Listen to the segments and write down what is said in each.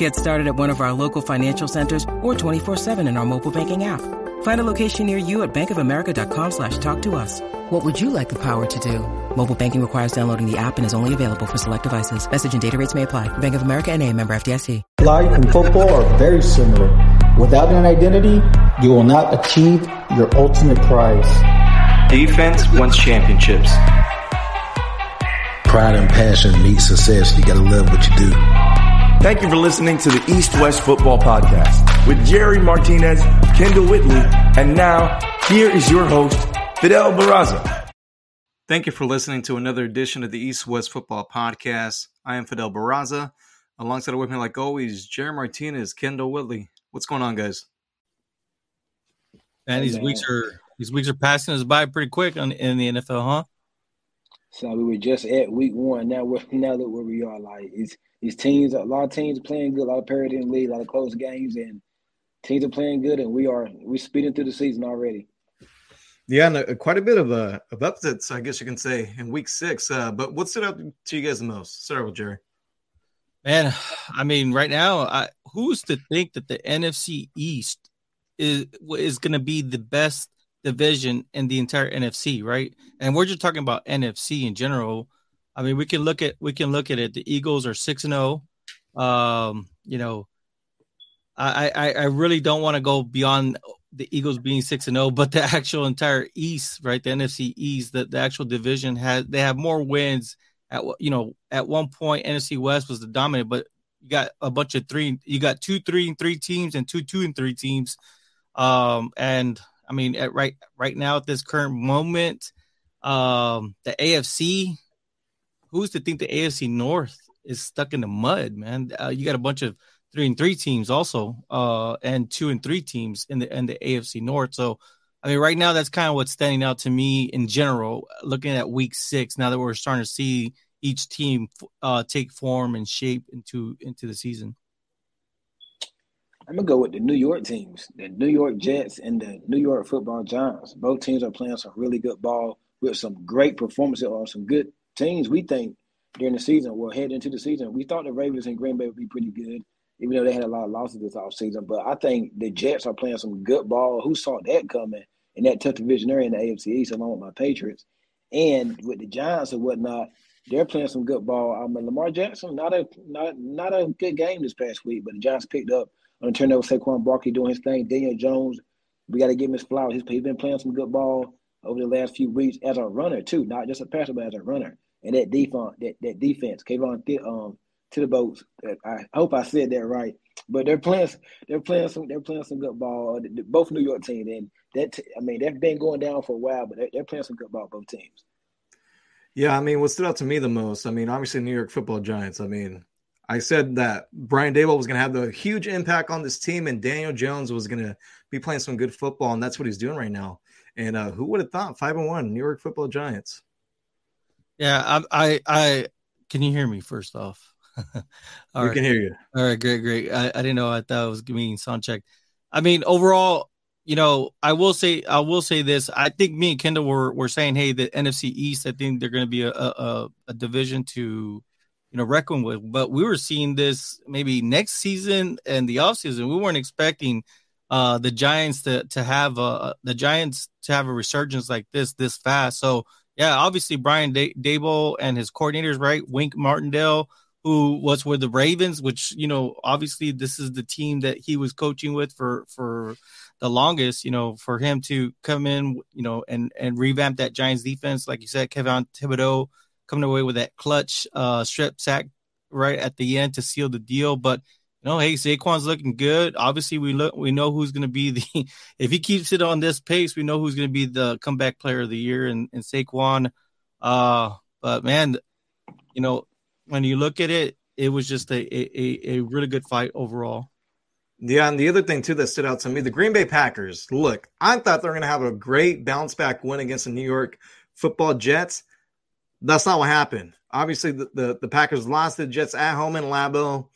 Get started at one of our local financial centers or 24-7 in our mobile banking app. Find a location near you at bankofamerica.com slash talk to us. What would you like the power to do? Mobile banking requires downloading the app and is only available for select devices. Message and data rates may apply. Bank of America and a member FDIC. Life and football are very similar. Without an identity, you will not achieve your ultimate prize. Defense wins championships. Pride and passion meet success. You gotta love what you do. Thank you for listening to the East West Football Podcast with Jerry Martinez, Kendall Whitley, and now here is your host, Fidel Barraza. Thank you for listening to another edition of the East West Football Podcast. I am Fidel Barraza. Alongside with me, like always, Jerry Martinez, Kendall Whitley. What's going on, guys? And these weeks are these weeks are passing us by pretty quick on, in the NFL, huh? So we were just at week one. Now we're now look where we are. Like it's these teams, a lot of teams playing good, a lot of parity in the league, a lot of close games, and teams are playing good, and we are we're speeding through the season already. Yeah, and uh, quite a bit of uh, of upsets, I guess you can say, in week six. Uh, but what stood out to you guys the most? Start with Jerry. Man, I mean, right now, I, who's to think that the NFC East is is going to be the best division in the entire NFC, right? And we're just talking about NFC in general. I mean, we can look at we can look at it. The Eagles are six and zero. Um, you know, I I, I really don't want to go beyond the Eagles being six and zero, but the actual entire East, right? The NFC East, the, the actual division has they have more wins. At you know, at one point, NFC West was the dominant, but you got a bunch of three. You got two, three, and three teams, and two, two, and three teams. Um, and I mean, at right right now at this current moment, um, the AFC. Who's to think the AFC North is stuck in the mud, man? Uh, you got a bunch of three and three teams also, uh, and two and three teams in the in the AFC North. So, I mean, right now that's kind of what's standing out to me in general. Looking at Week Six, now that we're starting to see each team uh, take form and shape into into the season. I'm gonna go with the New York teams, the New York Jets and the New York Football Giants. Both teams are playing some really good ball with some great performances on some good teams. We think during the season, well, head into the season, we thought the Ravens and Green Bay would be pretty good even though they had a lot of losses this offseason. But I think the Jets are playing some good ball. Who saw that coming? And that tough division they're in the AFC East along with my Patriots. And with the Giants and whatnot, they're playing some good ball. I mean, Lamar Jackson, not a not not a good game this past week, but the Giants picked up on the turnover. Saquon Barkley doing his thing. Daniel Jones, we got to give him his flowers. He's, he's been playing some good ball over the last few weeks as a runner too, not just a passer, but as a runner. And that defense, that that defense, Kayvon um, to the boats. I hope I said that right. But they're playing. They're playing some. They're playing some good ball. Both New York teams, and that. I mean, they've been going down for a while, but they're, they're playing some good ball. Both teams. Yeah, I mean, what stood out to me the most, I mean, obviously New York Football Giants. I mean, I said that Brian Daboll was going to have the huge impact on this team, and Daniel Jones was going to be playing some good football, and that's what he's doing right now. And uh, who would have thought five and one New York Football Giants? Yeah, I, I, I can you hear me first off? we right. can hear you. All right, great, great. I, I didn't know. I thought it was me sound check. I mean, overall, you know, I will say, I will say this. I think me and Kendall were were saying, hey, the NFC East. I think they're going to be a, a, a division to, you know, reckon with. But we were seeing this maybe next season and the offseason. We weren't expecting uh the Giants to to have a the Giants to have a resurgence like this this fast. So yeah, obviously Brian Daboll and his coordinators, right? Wink Martindale who was with the Ravens, which you know obviously this is the team that he was coaching with for for the longest. You know, for him to come in, you know, and and revamp that Giants defense, like you said, Kevin Thibodeaux coming away with that clutch uh, strip sack right at the end to seal the deal. But you know, hey, Saquon's looking good. Obviously, we look we know who's going to be the if he keeps it on this pace, we know who's going to be the comeback player of the year and and Saquon. Uh, but man, you know, when you look at it, it was just a a, a really good fight overall. Yeah, and the other thing too that stood out to me, the Green Bay Packers. Look, I thought they were going to have a great bounce back win against the New York Football Jets. That's not what happened. Obviously, the, the, the Packers lost the Jets at home in Lambeau.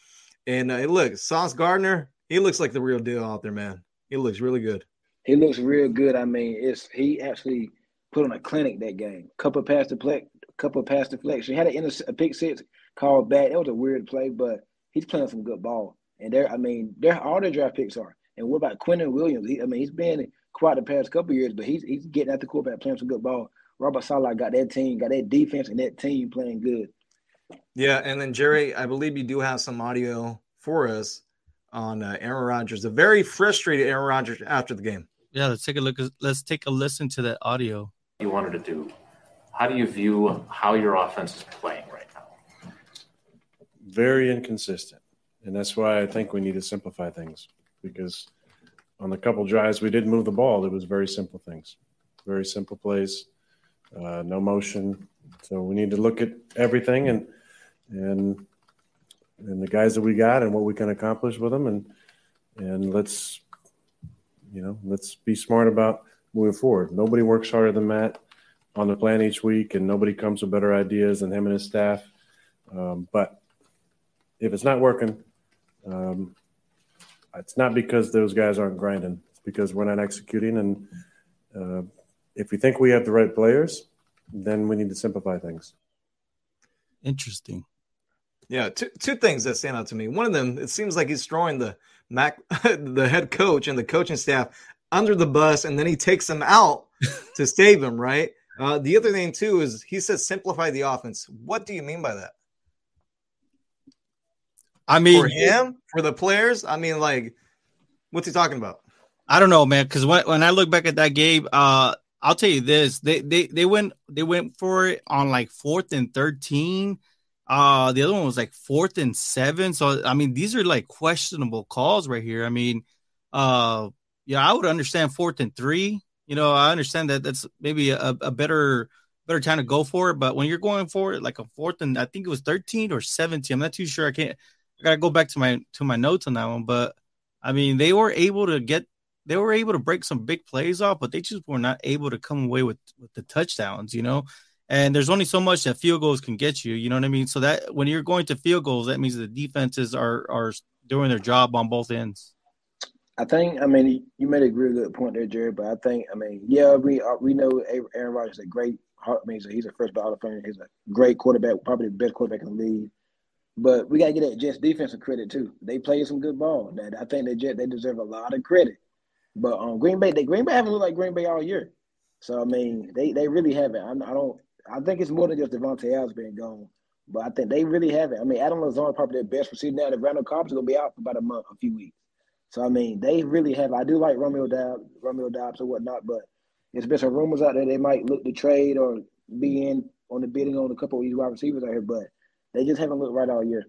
And uh, look, Sauce Gardner, he looks like the real deal out there, man. He looks really good. He looks real good. I mean, it's he actually put on a clinic that game. Couple pass deflect, couple pass deflection. He had a, a pick six called back. That was a weird play, but he's playing some good ball. And they're, I mean, they're all their draft picks are. And what about Quinnen Williams? He, I mean, he's been quite the past couple years, but he's he's getting at the quarterback, playing some good ball. Robert Saleh got that team, got that defense, and that team playing good. Yeah, and then Jerry, I believe you do have some audio for us on uh, Aaron Rodgers, a very frustrated Aaron Rodgers after the game. Yeah, let's take a look. Let's take a listen to that audio. You wanted to do. How do you view how your offense is playing right now? Very inconsistent, and that's why I think we need to simplify things. Because on the couple drives we did move the ball, it was very simple things, very simple plays, uh, no motion. So we need to look at everything and and and the guys that we got and what we can accomplish with them and and let's you know let's be smart about moving forward. Nobody works harder than Matt on the plan each week, and nobody comes with better ideas than him and his staff. Um, but if it's not working, um, it's not because those guys aren't grinding. It's because we're not executing. And uh, if we think we have the right players, then we need to simplify things. Interesting. Yeah, two two things that stand out to me. One of them, it seems like he's throwing the Mac, the head coach and the coaching staff under the bus, and then he takes them out to save him. Right. Uh, the other thing too is he says simplify the offense. What do you mean by that? I mean, for him, for the players. I mean, like, what's he talking about? I don't know, man. Because when when I look back at that game, uh, I'll tell you this: they they they went they went for it on like fourth and thirteen uh, the other one was like fourth and seven. So I mean, these are like questionable calls right here. I mean, uh, yeah, I would understand fourth and three. You know, I understand that that's maybe a, a better better time to go for it. But when you're going for it, like a fourth and I think it was 13 or 17. I'm not too sure. I can't. I gotta go back to my to my notes on that one. But I mean, they were able to get they were able to break some big plays off, but they just were not able to come away with with the touchdowns. You know, and there's only so much that field goals can get you. You know what I mean? So that when you're going to field goals, that means the defenses are are doing their job on both ends. I think. I mean, you made a really good point there, Jerry. But I think. I mean, yeah, we uh, we know Aaron Rodgers is a great. I mean, he's a first ballot Hall He's a great quarterback, probably the best quarterback in the league. But we got to get that Jets defensive credit too. They played some good ball. That I think the Jets they deserve a lot of credit. But um, Green Bay, they Green Bay haven't looked like Green Bay all year. So I mean, they they really haven't. I, I don't I think it's more than just Davante Adams being gone. But I think they really haven't. I mean, Adam Lazard is probably their best receiver now. The Randall Cobb's gonna be out for about a month, a few weeks. So I mean, they really have. I do like Romeo Doubs, Romeo Doubs or whatnot, but there's been some rumors out there they might look to trade or be in on the bidding on a couple of these wide receivers out here, but they just haven't looked right all year.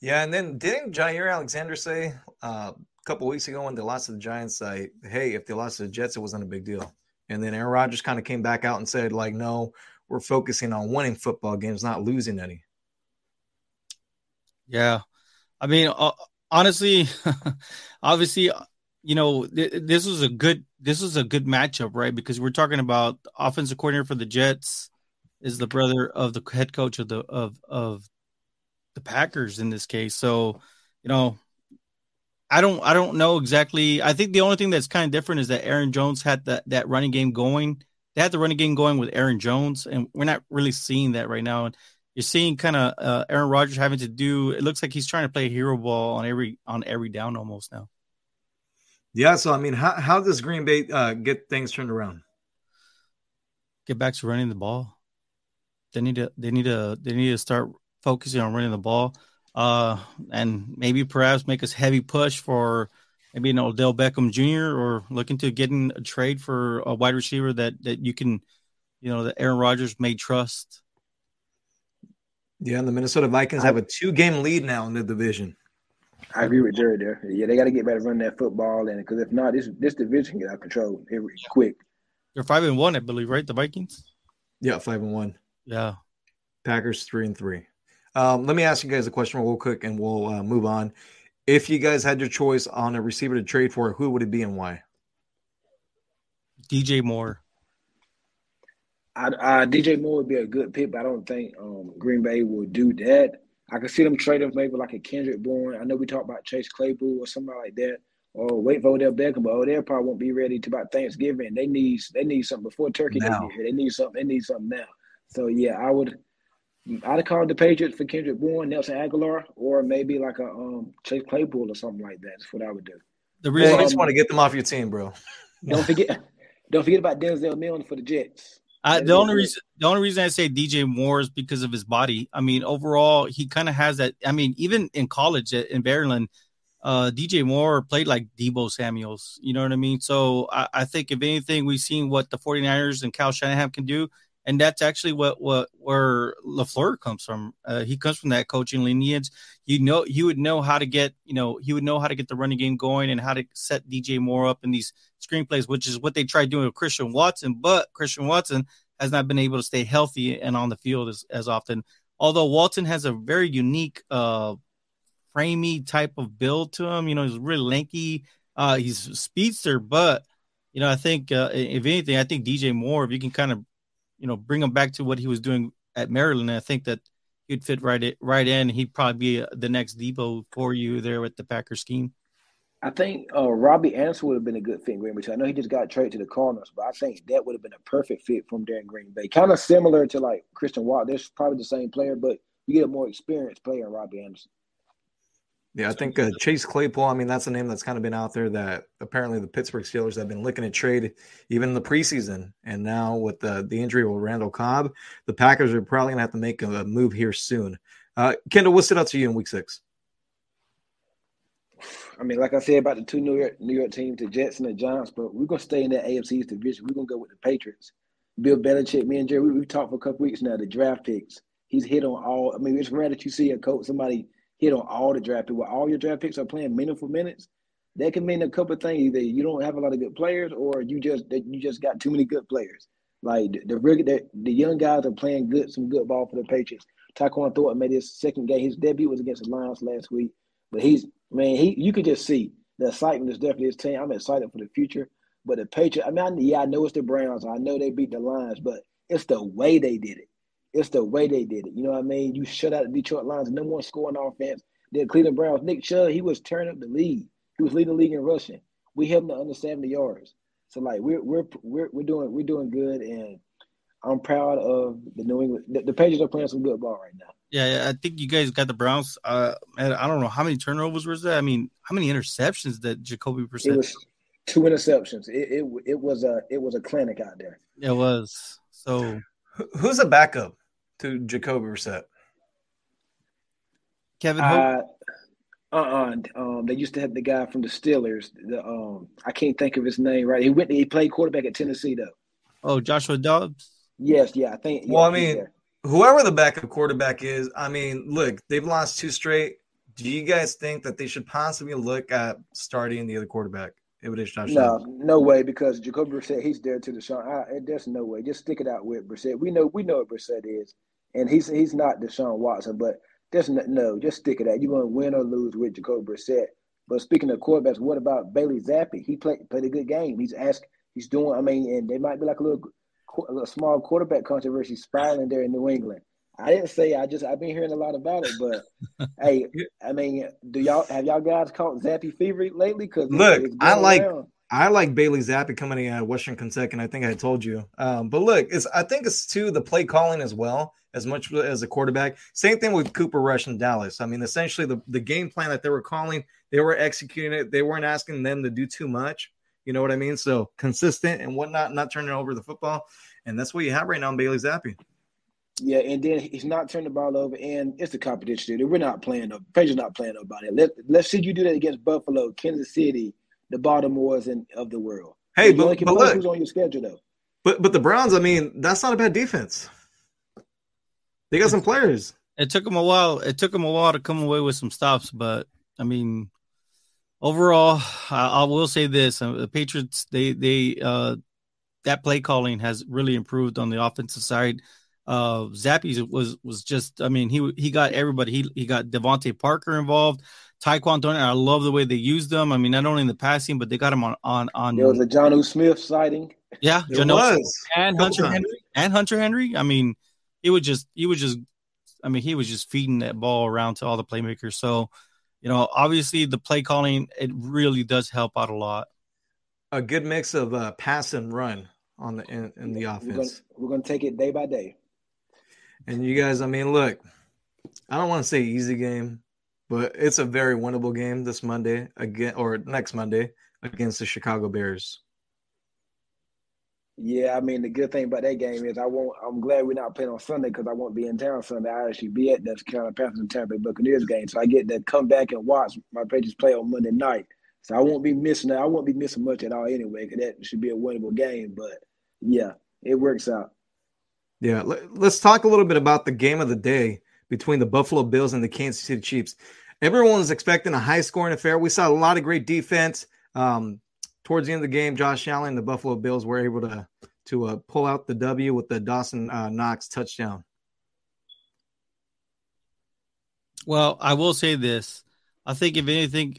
Yeah, and then didn't Jaire Alexander say uh, couple weeks ago when they lost to the Giants, like, hey, if they lost to the Jets, it wasn't a big deal. And then Aaron Rodgers kind of came back out and said, like, no, we're focusing on winning football games, not losing any. Yeah. I mean, uh, honestly, obviously, you know, th- this was a good this was a good matchup, right? Because we're talking about offensive coordinator for the Jets is the brother of the head coach of the of of the Packers in this case. So, you know, I don't I don't know exactly. I think the only thing that's kind of different is that Aaron Jones had that that running game going. They had the running game going with Aaron Jones, and we're not really seeing that right now. And you're seeing kind of uh, Aaron Rodgers having to do. It looks like he's trying to play hero ball on every on every down almost now. Yeah, so I mean, how how does Green Bay uh, get things turned around? Get back to running the ball. They need to they need to they need to start focusing on running the ball uh, and maybe perhaps make a heavy push for maybe an Odell Beckham Jr. or looking to getting a trade for a wide receiver that that you can, you know, that Aaron Rodgers may trust. Yeah, and the Minnesota Vikings have a two game lead now in the division. I agree with Jerry there. Yeah, they got to get better running that football, and because if not, this this division can get out of control every, quick. They're five and one, I believe, right? The Vikings. Yeah, five and one. Yeah. Packers three and three. Um, let me ask you guys a question real quick, and we'll uh, move on. If you guys had your choice on a receiver to trade for, who would it be and why? DJ Moore. I, uh, DJ Moore would be a good pick, but I don't think um, Green Bay will do that. I could see them trading him maybe like a Kendrick Bourne. I know we talked about Chase Claypool or somebody like that, or wait for Odell Beckham, but Odell probably won't be ready to about Thanksgiving. They need they need something before Turkey Now. get here. They need something. They need something now. So yeah, I would. I'd have called the Patriots for Kendrick Bourne, Nelson Agholor, or maybe like a um, Chase Claypool or something like that. That's what I would do. The Hey, reason I just want to get them off your team, bro. Don't forget, don't forget about Denzel Mims for the Jets. I, the only reason the only reason I say DJ Moore is because of his body. I mean, overall, he kind of has that. I mean, even in college at, in Maryland, uh, DJ Moore played like Deebo Samuels. You know what I mean? So I, I think if anything, we've seen what the 49ers and Kyle Shanahan can do. And that's actually what, what where Lafleur comes from. Uh, he comes from that coaching lineage. You know, he would know how to get, you know, he would know how to get the running game going and how to set DJ Moore up in these screenplays, which is what they tried doing with Christian Watson. But Christian Watson has not been able to stay healthy and on the field as, as often. Although Walton has a very unique, uh, framey type of build to him. You know, he's really lanky. Uh, he's speedster, but you know, I think uh, if anything, I think DJ Moore, if you can kind of, you know, bring him back to what he was doing at Maryland, I think that he'd fit right it right in. He'd probably be uh, the next Deebo for you there with the Packer scheme. I think uh, Robbie Anderson would have been a good fit in Green Bay. too. I know he just got traded to the Cardinals, but I think that would have been a perfect fit from there in Green Bay. Kind of similar to like Christian Watt. They're probably the same player, but you get a more experienced player in Robbie Anderson. Yeah, I think uh, Chase Claypool. I mean, that's a name that's kind of been out there that apparently the Pittsburgh Steelers have been looking at trade even in the preseason. And now with the the injury with Randall Cobb, the Packers are probably going to have to make a move here soon. Uh, Kendall, what stood out to you in Week Six? I mean, like I said about the two New York New York teams, the Jets and the Giants, but we're gonna stay in that AFC division. We're gonna go with the Patriots. Bill Belichick, me and Jerry, we, we've talked for a couple weeks now. The draft picks, he's hit on all. I mean, it's rare that you see a coach somebody hit on all the draft picks. Where all your draft picks are playing meaningful minutes, that can mean a couple of things. Either you don't have a lot of good players, or you just that you just got too many good players. Like the the, the young guys are playing good, some good ball for the Patriots. Tyquan Thornton made his second game. His debut was against the Lions last week, but he's man, he you could just see the excitement is definitely his team. I'm excited for the future. But the Patriots, I mean, I, yeah, I know it's the Browns. I know they beat the Lions, but it's the way they did it. It's the way they did it. You know what I mean? You shut out the Detroit Lions, no more scoring offense. The Cleveland Browns, Nick Chubb, he was turning up the lead. He was leading the league in rushing. We held him to under 70 yards. So like we're we're we're we're doing we're doing good, and I'm proud of the New England. The, the Patriots are playing some good ball right now. Yeah, yeah, I think you guys got the Browns. Uh, man, I don't know how many turnovers was that. I mean, how many interceptions that Jacoby It Brissett? was two interceptions. It, it it was a it was a clinic out there. It was so. Who's a backup to Jacoby Brissett? Kevin Hope. Uh, uh-uh. Um, they used to have the guy from the Steelers. The um, I can't think of his name right. He went. He played quarterback at Tennessee though. oh, Joshua Dobbs. Yes, yeah, I think. Well, yeah, I mean, whoever the backup quarterback is, I mean, look, they've lost two straight. Do you guys think that they should possibly look at starting the other quarterback? It would no, no way because Jacoby Brissett, he's there to Deshaun. I, there's no way. Just stick it out with Brissett. We know we know what Brissett is, and he's he's not Deshaun Watson, but there's no, no just stick it out. You're going to win or lose with Jacoby Brissett. But speaking of quarterbacks, what about Bailey Zappe? He played played a good game. He's asked. He's doing. I mean, and there might be like a little, a little small quarterback controversy spiraling there in New England. I didn't say. I just I've been hearing a lot about it, but hey, I mean, do y'all have y'all guys caught Zappe fever lately? Because Look, I like I like Bailey Zappe coming in out of Western Kentucky, and I think I told you. Um, but look, it's I think it's too the play calling as well as much as a quarterback. Same thing with Cooper Rush in Dallas. I mean, essentially the the game plan that they were calling, they were executing it. They weren't asking them to do too much. You know what I mean? So consistent and whatnot, not turning over the football, and that's what you have right now in Bailey Zappe. Yeah, and then he's not turning the ball over, and it's the competition. Dude. We're not playing. No, Patriots not playing nobody. Let Let's see you do that against Buffalo, Kansas City, the Baltimores, and of the world. Hey, you but- but look. who's on your schedule though. But but the Browns, I mean, that's not a bad defense. They got some players. It took them a while. It took them a while to come away with some stops, but I mean, overall, I, I will say this: uh, the Patriots, they they uh, that play calling has really improved on the offensive side. Uh, Zappe was was just, I mean, he he got everybody. He he got DeVante Parker involved. Tyquan Thornton, I love the way they used them. I mean, not only in the passing, but they got him on on on. There was a Jonnu Smith sighting. Yeah, It was. and Hunter times. Henry and Hunter Henry. I mean, he would just he was just I mean, he was just feeding that ball around to all the playmakers. So, you know, obviously the play calling it really does help out a lot. A good mix of uh, pass and run on the in, in the We're gonna, offense. we're gonna take it day by day. And you guys, I mean, look, I don't want to say easy game, but it's a very winnable game this Monday again or next Monday against the Chicago Bears. Yeah, I mean the good thing about that game is I won't. I'm glad we're not playing on Sunday because I won't be in town Sunday. I actually be at the Carolina Panthers and Tampa Bay Buccaneers game, so I get to come back and watch my Patriots play on Monday night. So I won't be missing that. I won't be missing much at all anyway, because that should be a winnable game. But yeah, it works out. Yeah, let, us talk a little bit about the game of the day between the Buffalo Bills and the Kansas City Chiefs. Everyone was expecting a high scoring affair. We saw a lot of great defense. Um, towards the end of the game, Josh Allen and the Buffalo Bills were able to to uh, pull out the W with the Dawson uh, Knox touchdown. Well, I will say this. I think if anything,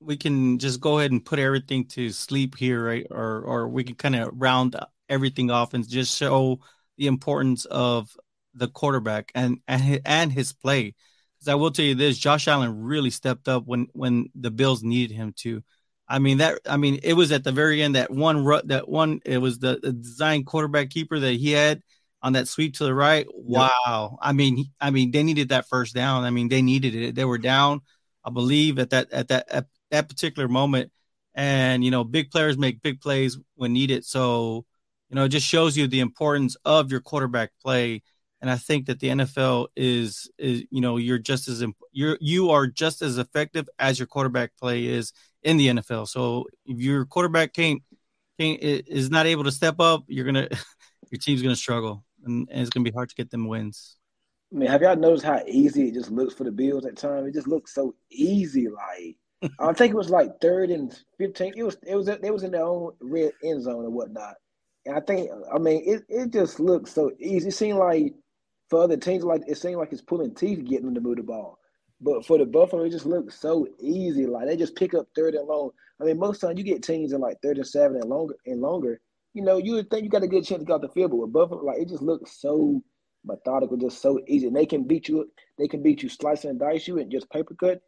we can just go ahead and put everything to sleep here, right? Or or we can kind of round everything off and just show the importance of the quarterback and and his, and his play. Because I will tell you this, Josh Allen really stepped up when when the Bills needed him to. I mean that. I mean it was at the very end that one ru- that one. It was the, the design quarterback keeper that he had on that sweep to the right. Wow. I mean, I mean, they needed that first down. I mean, they needed it. They were down, I believe, at that at that at that particular moment. And you know, big players make big plays when needed. So, you know, it just shows you the importance of your quarterback play. And I think that the NFL is is you know you're just as imp- you're you are just as effective as your quarterback play is in the NFL. So if your quarterback can't can't is not able to step up, you're gonna your team's gonna struggle, and, and it's gonna be hard to get them wins. I mean, have y'all noticed how easy it just looks for the Bills at times? It just looks so easy. Like I think it was like third and fifteen. It was it was it was in their own red end zone and whatnot. And I think I mean it, it just looks so easy. It seemed like for other teams, like it seemed like it's pulling teeth getting them to move the ball. But for the Buffalo, it just looks so easy. Like they just pick up third and long. I mean, most times you get teams in like third and seven and longer and longer. You know, you would think you got a good chance to get off the field, but with Buffalo, like it just looks so methodical, just so easy. And they can beat you. They can beat you, slice and dice you, and just paper cut,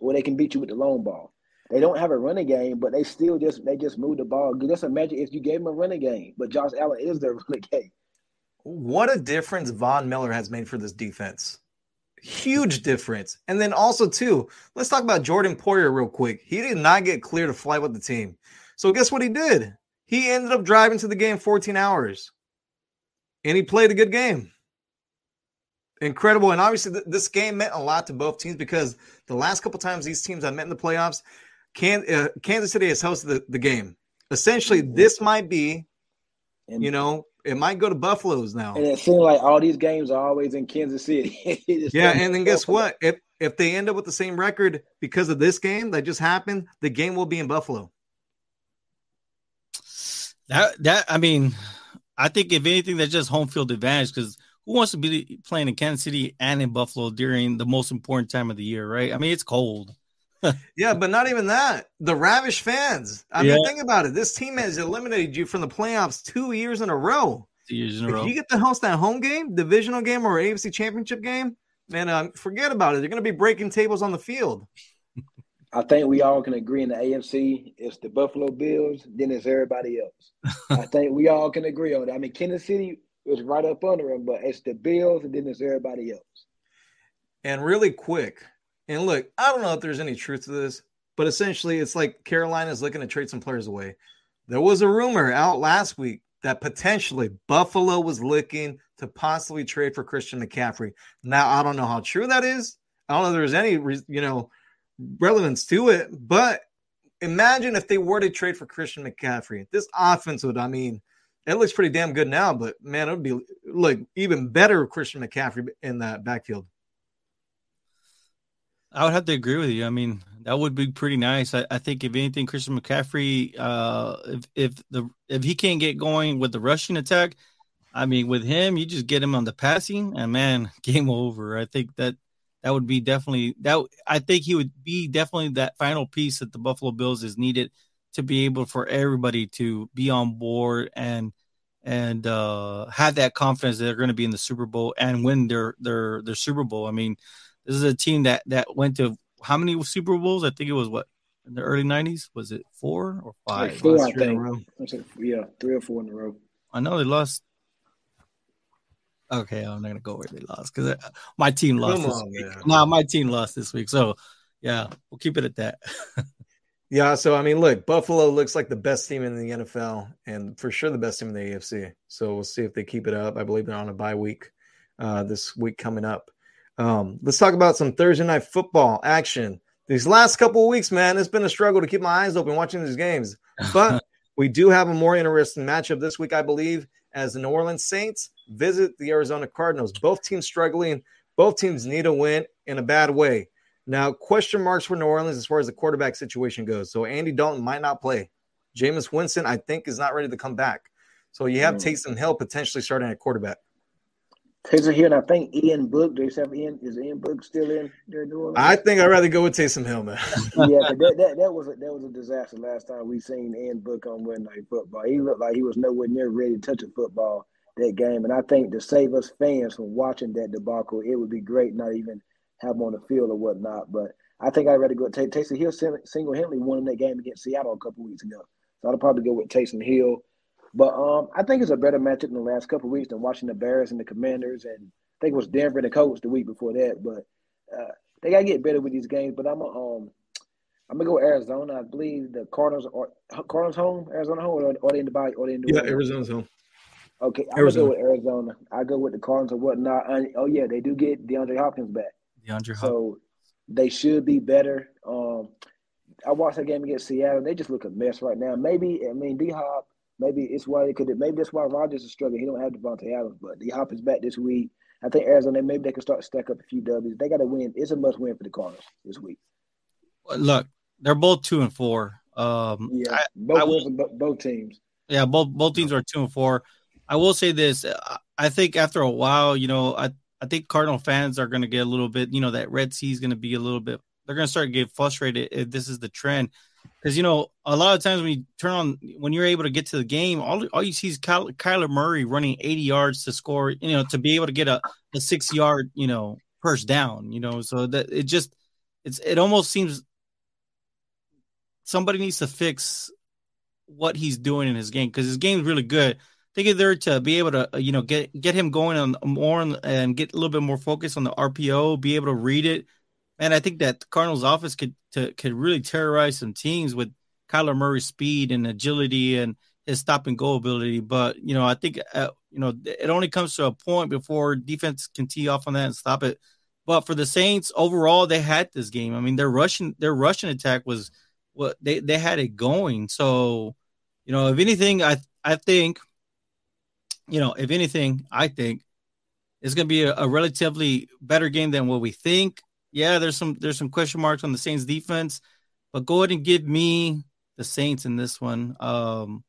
or they can beat you with the long ball. They don't have a running game, but they still just they just move the ball. Just imagine if you gave them a running game, but Josh Allen is their running game. What a difference Von Miller has made for this defense. Huge difference. And then also, too, let's talk about Jordan Poyer real quick. He did not get clear to fly with the team. So guess what he did? He ended up driving to the game 14 hours. And he played a good game. Incredible. And obviously, th- this game meant a lot to both teams because the last couple times these teams have met in the playoffs, Can- uh, Kansas City has hosted the, the game. Essentially, this might be, And, you know, it might go to Buffalo's now. and it seems like all these games are always in Kansas City. Yeah, and then guess what? If if they end up with the same record because of this game that just happened, the game will be in Buffalo. That that I mean, I think if anything, that's just home field advantage because who wants to be playing in Kansas City and in Buffalo during the most important time of the year, right? I mean, it's cold. Yeah, but not even that. The Ravish fans. I Yeah. mean, think about it. This team has eliminated you from the playoffs two years in a row. Two years in a row. If row. you get to host that home game, divisional game, or AFC championship game, man, um, forget about it. They're going to be breaking tables on the field. I think we all can agree in the AFC it's the Buffalo Bills, then it's everybody else. I think we all can agree on that. I mean, Kansas City was right up under them, but it's the Bills and then it's everybody else. And really quick, and look, I don't know if there's any truth to this, but essentially it's like Carolina's looking to trade some players away. There was a rumor out last week that potentially Buffalo was looking to possibly trade for Christian McCaffrey. Now, I don't know how true that is. I don't know if there's any, you know, relevance to it, but imagine if they were to trade for Christian McCaffrey. This offense would, I mean, it looks pretty damn good now, but man, it would be look even better with Christian McCaffrey in that backfield. I would have to agree with you. I mean, that would be pretty nice. I, I think if anything, Christian McCaffrey, uh, if if the if he can't get going with the rushing attack, I mean, with him, you just get him on the passing, and man, game over. I think that that would be definitely that. I think he would be definitely that final piece that the Buffalo Bills is needed to be able for everybody to be on board and and uh, have that confidence that they're going to be in the Super Bowl and win their their their Super Bowl. I mean, this is a team that that went to how many Super Bowls? I think it was what in the early '90s. Was it four or five? Like four, I think. Yeah, three or four in a row. I know they lost. Okay, I'm not gonna go where they lost because uh, my team lost Come this on, week. Man. Nah, my team lost this week. So, yeah, we'll keep it at that. yeah. So, I mean, look, Buffalo looks like the best team in the NFL, and for sure the best team in the AFC. So we'll see if they keep it up. I believe they're on a bye week uh, this week coming up. Um, let's talk about some Thursday night football action. These last couple of weeks, man, it's been a struggle to keep my eyes open watching these games. But we do have a more interesting matchup this week, I believe, as the New Orleans Saints visit the Arizona Cardinals. Both teams struggling. Both teams need a win in a bad way. Now, question marks for New Orleans as far as the quarterback situation goes. So Andy Dalton might not play. Jameis Winston, I think, is not ready to come back. So you have mm. Taysom Hill potentially starting at quarterback. Taysom Hill, and I think Ian Book. Do you have Ian? Is Ian Book still in there? Doing I think I'd rather go with Taysom Hill, man. yeah, that, that, that was a, that was a disaster last time we seen Ian Book on Wednesday Night Football. He looked like he was nowhere near ready to touch a football that game, and I think to save us fans from watching that debacle, it would be great not even have him on the field or whatnot. But I think I'd rather go with Tay- Taysom Hill single handedly won that game against Seattle a couple weeks ago. So I'd probably go with Taysom Hill. But um, I think it's a better matchup in the last couple of weeks than watching the Bears and the Commanders, and I think it was Denver and the Colts the week before that. But uh, they gotta get better with these games. But I'm a, um, I'm gonna go Arizona. I believe the Cardinals are Cardinals home, Arizona home, or, or they in the body, or they in the yeah, Arizona's home. Okay, I'm Arizona. gonna go with Arizona. I go with the Cardinals or whatnot. And, oh yeah, they do get DeAndre Hopkins back. DeAndre Hopkins. So they should be better. Um, I watched that game against Seattle. They just look a mess right now. Maybe I mean D Hop Maybe it's why they could. Maybe that's why Rodgers is struggling. He don't have Davante Adams, but D Hop is back this week. I think Arizona maybe they can start to stack up a few W's. They got to win. It's a must win for the Cardinals this week. Look, they're both two and four. Um, yeah, I, both, I will, both teams. Yeah, both both teams are two and four. I will say this: I think after a while, you know, I I think Cardinal fans are going to get a little bit, you know, that Red Sea is going to be a little bit. They're going to start to get frustrated if this is the trend because you know a lot of times when you turn on when you're able to get to the game, all all you see is Ky- Kyler Murray running 80 yards to score, you know, to be able to get a, a six yard, you know, first down, you know, so that it just it's it almost seems somebody needs to fix what he's doing in his game because his game is really good. I think they're to be able to, uh, you know, get get him going on more and get a little bit more focus on the RPO, be able to read it, And I think that Cardinals' office could to, could really terrorize some teams with Kyler Murray's speed and agility and his stop and go ability. But you know, I think uh, you know it only comes to a point before defense can tee off on that and stop it. But for the Saints overall, they had this game. I mean, their rushing their rushing attack was what they they had it going. So you know, if anything, I I think you know, if anything, I think it's going to be a, a relatively better game than what we think yeah, there's some there's some question marks on the Saints defense, but go ahead and give me the Saints in this one. Um,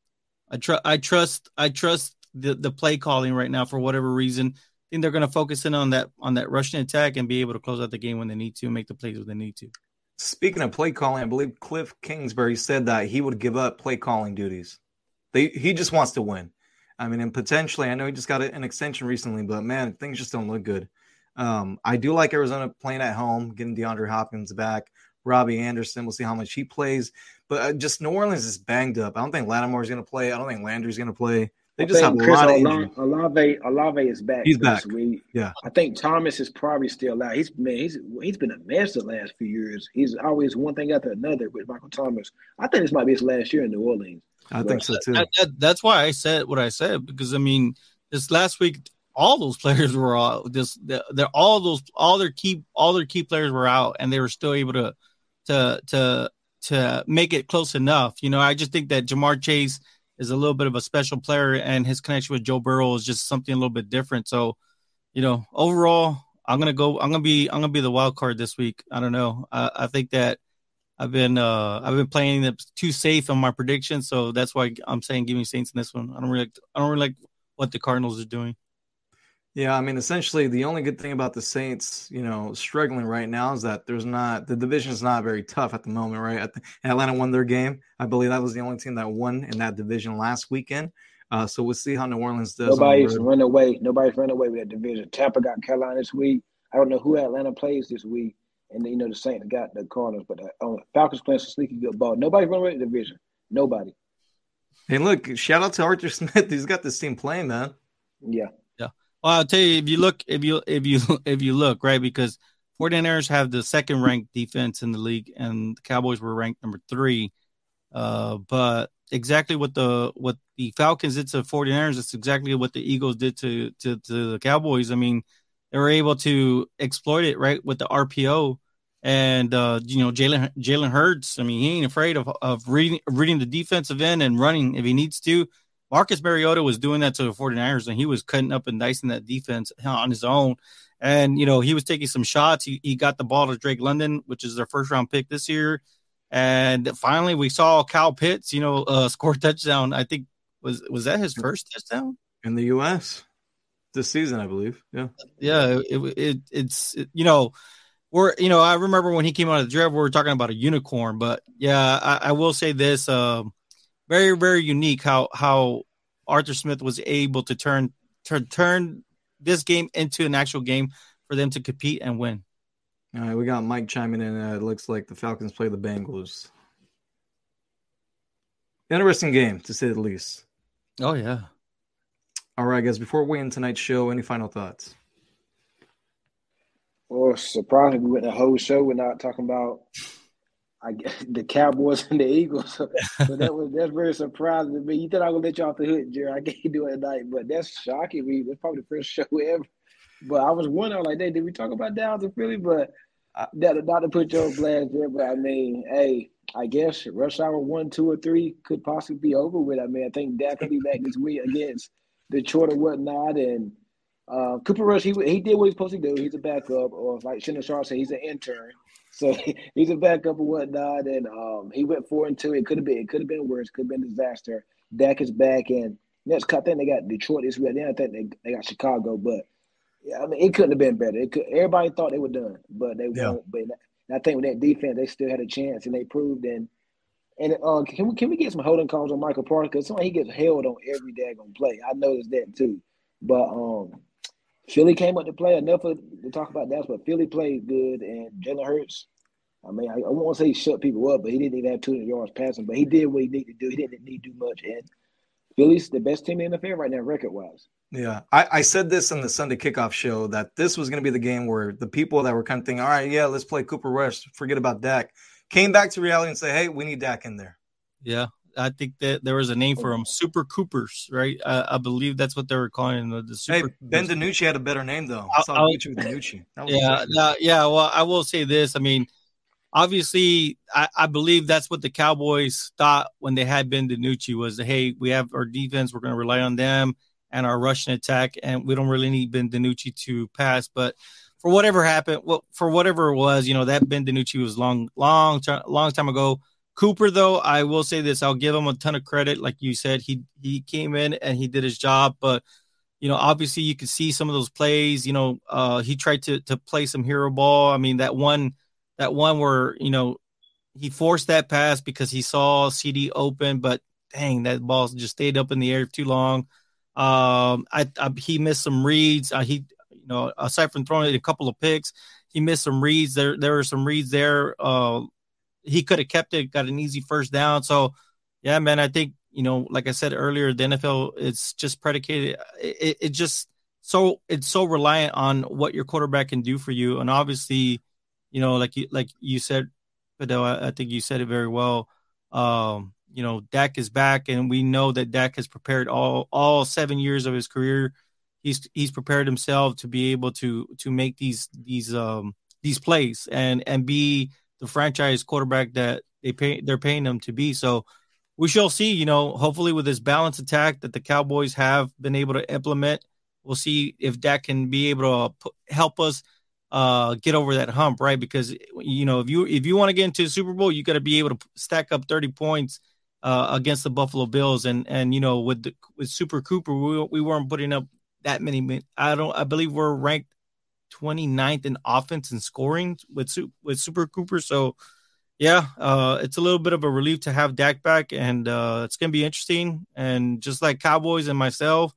I trust I trust I trust the the play calling right now for whatever reason. I think they're going to focus in on that on that rushing attack and be able to close out the game when they need to, make the plays when they need to. Speaking of play calling, I believe Cliff Kingsbury said that he would give up play calling duties. They he just wants to win. I mean, and potentially, I know he just got an extension recently, but man, things just don't look good. Um, I do like Arizona playing at home, getting DeAndre Hopkins back. Robbie Anderson, we'll see how much he plays. But uh, just New Orleans is banged up. I don't think Lattimore is going to play. I don't think Landry's going to play. They just have a Chris lot of injuries. Olave, Olave is back. He's back. We, yeah. I think Thomas is probably still out. He's man, he's he's been a mess the last few years. He's always one thing after another with Michael Thomas. I think this might be his last year in New Orleans. I think so too. That, that, that's why I said what I said because I mean, this last week all those players were all just they're all those all their key all their key players were out and they were still able to to to to make it close enough. You know, I just think that Ja'Marr Chase is a little bit of a special player, and his connection with Joe Burrow is just something a little bit different. So, you know, overall, I'm gonna go. I'm gonna be. I'm gonna be the wild card this week. I don't know. I, I think that I've been. Uh, I've been playing it too safe on my predictions, so that's why I'm saying give me Saints in this one. I don't really. I don't really like what the Cardinals are doing. Yeah, I mean, essentially, the only good thing about the Saints, you know, struggling right now is that there's not the division is not very tough at the moment, right? The, Atlanta won their game. I believe that was the only team that won in that division last weekend. Uh, so we'll see how New Orleans does. Nobody's run away. Nobody's run away with that division. Tampa got Carolina this week. I don't know who Atlanta plays this week, and you know the Saints got the Cardinals, but the uh, Falcons playing some sneaky good ball. Nobody's run away with the division. Nobody. Hey, look! Shout out to Arthur Smith. He's got this team playing, man. Yeah. Well, I'll tell you if you look if you if you if you look right because 49ers have the second ranked defense in the league and the Cowboys were ranked number three. Uh, but exactly what the what the Falcons did to 49ers, it's exactly what the Eagles did to to, to the Cowboys. I mean, they were able to exploit it right with the RPO and uh, you know Jalen Jalen Hurts. I mean, he ain't afraid of of reading reading the defensive end and running if he needs to. Marcus Mariota was doing that to the 49ers and he was cutting up and dicing that defense on his own. And, you know, he was taking some shots. He, he got the ball to Drake London, which is their first round pick this year. And finally, we saw Kyle Pitts, you know, uh, score touchdown. I think was was that his first touchdown in the U.S. this season, I believe. Yeah, yeah. It, it it's it, you know we're you know I remember when he came out of the draft, we were talking about a unicorn, but yeah, I, I will say this. Um, very very unique how how Arthur Smith was able to turn to turn this game into an actual game for them to compete and win. All right, we got Mike chiming in. Uh, it looks like the Falcons play the Bengals. Interesting game to say the least. Oh yeah. All right, guys. Before we end tonight's show, any final thoughts? Well, surprisingly, we went the whole show. We're not talking about I guess the Cowboys and the Eagles. So, that was that's very surprising to me. You thought I would let you off the hook, Jerry. I can't do it tonight, but that's shocking me. That's probably the first show ever. But I was wondering, like, hey, did we talk about Dallas and Philly? But that not to put your blast there, but I mean, hey, I guess rush hour one, two, or three could possibly be over with. I mean, I think Dak will be back this week against Detroit or whatnot, and uh, Cooper Rush, he he did what he's supposed to do. He's a backup, or like Shannon Sharpe said, he's an intern. So he's a backup and whatnot. And um, he went four and two. It could have been it could have been worse. Could have been disaster. Dak is back and next cut. Then they got Detroit this week. Then I think they, they got Chicago. But yeah, I mean it couldn't have been better. It could, everybody thought they were done, but they yeah. won't. But I think with that defense, they still had a chance, and they proved. And and uh, can we can we get some holding calls on Michael Parsons? Because he gets held on every daggone play. I noticed that too. But um, Philly came up to play enough of, to talk about that, but Philly played good, and Jalen Hurts. I mean, I, I won't say he shut people up, but he didn't even have 200 yards passing. But he did what he needed to do. He didn't need to do much, and Philly's the best team in the NFL right now, record wise. Yeah, I, I, said this in the Sunday kickoff show that this was going to be the game where the people that were kind of thinking, all right, yeah, let's play Cooper Rush, forget about Dak, came back to reality and say, hey, we need Dak in there. Yeah, I think that there was a name for oh. them, Super Coopers, right? I, I believe that's what they were calling them, the Super. Hey, Ben DiNucci had a better name though. I saw with DiNucci. Yeah, yeah, yeah. Well, I will say this. I mean, obviously, I, I, believe that's what the Cowboys thought when they had Ben DiNucci was, hey, we have our defense, we're going to rely on them and our Russian attack, and we don't really need Ben DiNucci to pass. But for whatever happened, well, for whatever it was, you know, that Ben DiNucci was long, long, long time ago Cooper, though, I will say this: I'll give him a ton of credit. Like you said, he he came in and he did his job, but you know, obviously, you could see some of those plays. You know, uh, he tried to to play some hero ball. I mean, that one, that one where you know he forced that pass because he saw CD open, but dang, that ball just stayed up in the air too long. Um, I, I he missed some reads. Uh, he, you know, aside from throwing a couple of picks, he missed some reads. There, there were some reads there. Uh, he could have kept it, got an easy first down. So, yeah, man, I think you know, like I said earlier, the NFL it's just predicated. It, it just so it's so reliant on what your quarterback can do for you, and obviously, you know, like you like you said, Fidel, I, I think you said it very well. Um, you know, Dak is back, and we know that Dak has prepared all all seven years of his career. He's he's prepared himself to be able to to make these these um these plays and and be the franchise quarterback that they pay they're paying him to be. So we shall see. You know, hopefully with this balanced attack that the Cowboys have been able to implement, we'll see if that can be able to help us uh, get over that hump, right? Because you know, if you if you want to get into the Super Bowl, you got to be able to stack up 30 points uh, against the Buffalo Bills, and and you know, with the, with Super Cooper, we we weren't putting up that many. I don't. I believe we're ranked 29th in offense and scoring with with Super Cooper. So yeah, uh, it's a little bit of a relief to have Dak back, and uh, it's gonna be interesting. And just like Cowboys and myself,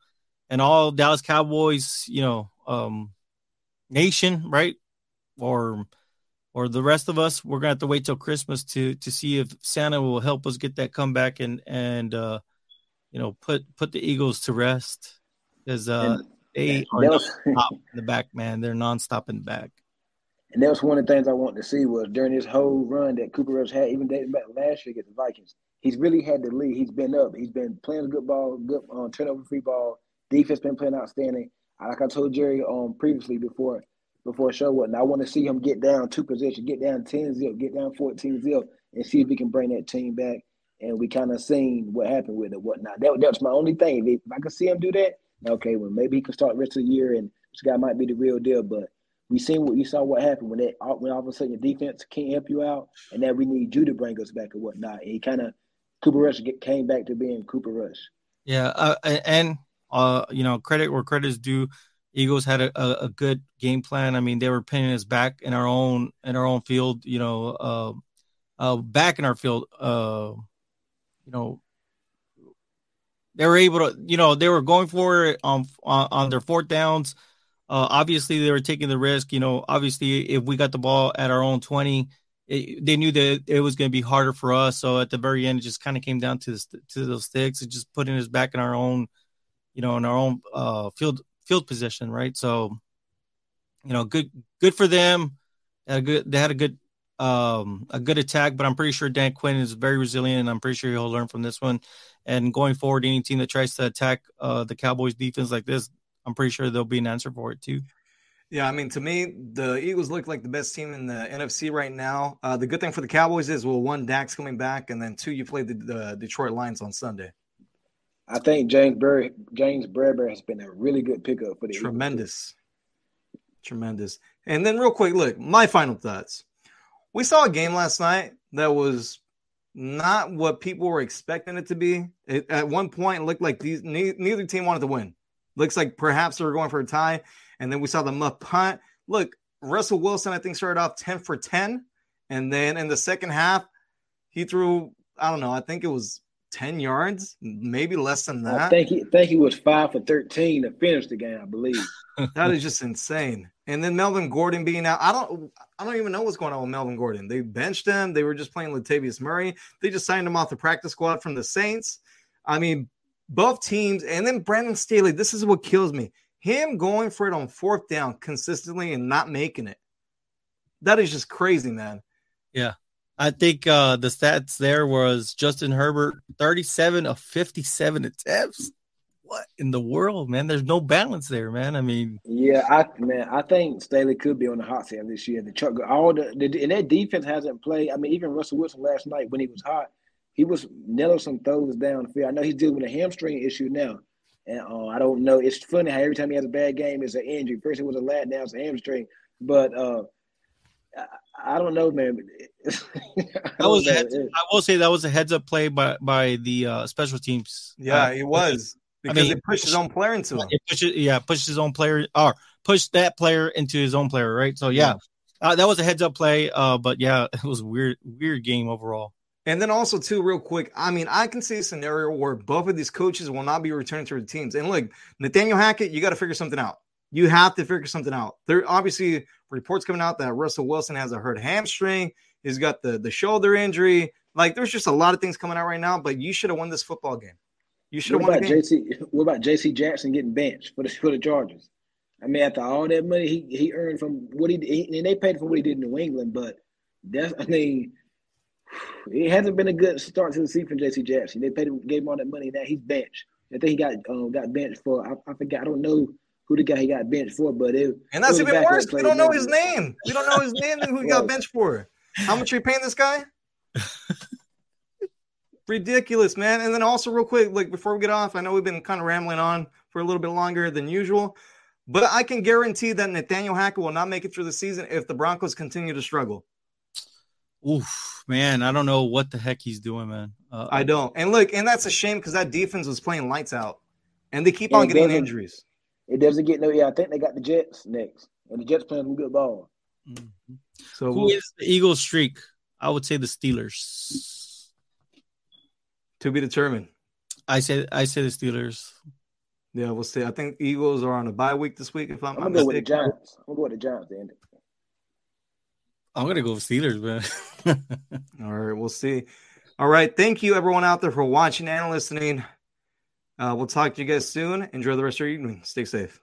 and all Dallas Cowboys, you know, um, nation, right, or or the rest of us, we're gonna have to wait till Christmas to to see if Santa will help us get that comeback and and uh, you know put put the Eagles to rest because uh, they are was, in the back, man. They're nonstop in the back. And that was one of the things I wanted to see was during this whole run that Cooper Rush had, even dating back last year against the Vikings. He's really had the lead. He's been up. He's been playing good ball, good um, turnover free ball. Defense been playing outstanding. Like I told Jerry um previously before before show what, and I want to see him get down two positions, get down ten zip, get down fourteen zip, and see if he can bring that team back. And we kind of seen what happened with it, whatnot. That that's my only thing. If I could see him do that, okay, well maybe he can start the rest of the year, and this guy might be the real deal. But we seen what you saw what happened when that when all of a sudden your defense can't help you out, and that we need you to bring us back and whatnot. And he kind of Cooper Rush came back to being Cooper Rush. Yeah, uh, and uh, you know, credit where credit is due. Eagles had a, a, a, good game plan. I mean, they were pinning us back in our own in our own field. You know, uh, uh, back in our field. Uh, you know, they were able to. You know, they were going for it on on, on their fourth downs. Uh, obviously, they were taking the risk. You know, obviously, if we got the ball at our own twenty, it, they knew that it was going to be harder for us. So at the very end, it just kind of came down to this, to those sticks and just putting us back in our own, you know, in our own uh, field field position, right? So, you know, good good for them. They had a good they had a good um a good attack, but I'm pretty sure Dan Quinn is very resilient and I'm pretty sure he'll learn from this one. And going forward, any team that tries to attack uh the Cowboys defense like this, I'm pretty sure there'll be an answer for it too. Yeah, I mean, to me, the Eagles look like the best team in the NFC right now. Uh, the good thing for the Cowboys is, well, one, Dak's coming back, and then two, you play the, the Detroit Lions on Sunday. I think James Berry, James Bradberry has been a really good pickup for the tremendous, Eagles. tremendous. And then real quick, look, my final thoughts. We saw a game last night that was not what people were expecting it to be. It, at one point, it looked like these neither team wanted to win. Looks like perhaps they were going for a tie, and then we saw the muff punt. Look, Russell Wilson, I think, started off ten for ten, and then in the second half, he threw. I don't know. I think it was 10 yards, maybe less than that. I think he think he was five for 13 to finish the game, I believe. that is just insane. And then Melvin Gordon being out. I don't I don't even know what's going on with Melvin Gordon. They benched him. They were just playing Latavius Murray. They just signed him off the practice squad from the Saints. I mean, both teams, and then Brandon Staley. This is what kills me. Him going for it on fourth down consistently and not making it. That is just crazy, man. Yeah. I think uh, the stats there was Justin Herbert, 37 of 57 attempts. What in the world, man? There's no balance there, man. I mean, yeah, I man, I think Staley could be on the hot seat this year. The truck, all the, the and that defense hasn't played. I mean, even Russell Wilson last night when he was hot, he was nailing some throws down the field. I know he's dealing with a hamstring issue now, and uh, I don't know. It's funny how every time he has a bad game, it's an injury. First it was a lat, now it's a hamstring. But uh, I don't know, man. I, was heads, I will say that was a heads up play by by the uh, special teams. Yeah, uh, it was because I mean, it pushed his own player into him. It pushes, yeah, pushed his own player or push that player into his own player, right? So yeah, yeah. Uh, that was a heads up play. Uh, but yeah, it was weird, weird game overall. And then also too, real quick, I mean, I can see a scenario where both of these coaches will not be returning to the teams. And look, Nathaniel Hackett, you got to figure something out. You have to figure something out. There obviously reports coming out that Russell Wilson has a hurt hamstring. He's got the the shoulder injury. Like there's just a lot of things coming out right now. But you should have won this football game. You should have won. About JC, what about JC Jackson getting benched for the for the Chargers? I mean, after all that money he, he earned from what he, he and they paid for what he did in New England, but that's I mean, it hasn't been a good start to the season for JC Jackson. They paid him, gave him all that money. Now he's benched. I think he got um, got benched for I, I forgot. I don't know who the guy he got benched for, but it and that's even worse. We don't know his name. We don't know his name and who he got benched for. How much are you paying this guy? Ridiculous, man. And then also, real quick, like before we get off, I know we've been kind of rambling on for a little bit longer than usual, but I can guarantee that Nathaniel Hackett will not make it through the season if the Broncos continue to struggle. Oof, man, I don't know what the heck he's doing, man. Uh, I don't. And look, and that's a shame because that defense was playing lights out, and they keep on getting injuries. It doesn't get no. Yeah, I think they got the Jets next, and the Jets playing some good ball. Mm-hmm. So who is the Eagles streak? I would say the Steelers. To be determined. I say I say the Steelers. Yeah, we'll see. I think Eagles are on a bye week this week. If I'm, I'm gonna go with the Giants. I'm gonna go with the Giants. End. I'm gonna go with Steelers, man. All right, we'll see. All right, thank you everyone out there for watching and listening. Uh, we'll talk to you guys soon. Enjoy the rest of your evening. Stay safe.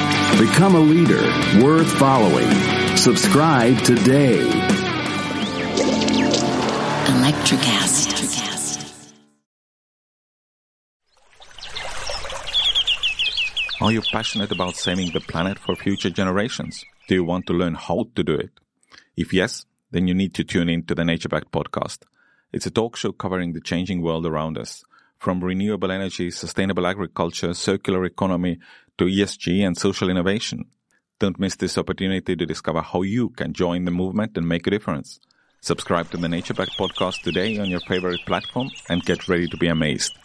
Become a leader worth following. Subscribe today. Electricast. Are you passionate about saving the planet for future generations? Do you want to learn how to do it? If yes, then you need to tune in to the Nature Back podcast. It's a talk show covering the changing world around us, from renewable energy, sustainable agriculture, circular economy, to ESG and social innovation. Don't miss this opportunity to discover how you can join the movement and make a difference. Subscribe to the Nature Back podcast today on your favorite platform and get ready to be amazed.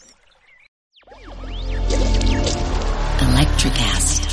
Electricast.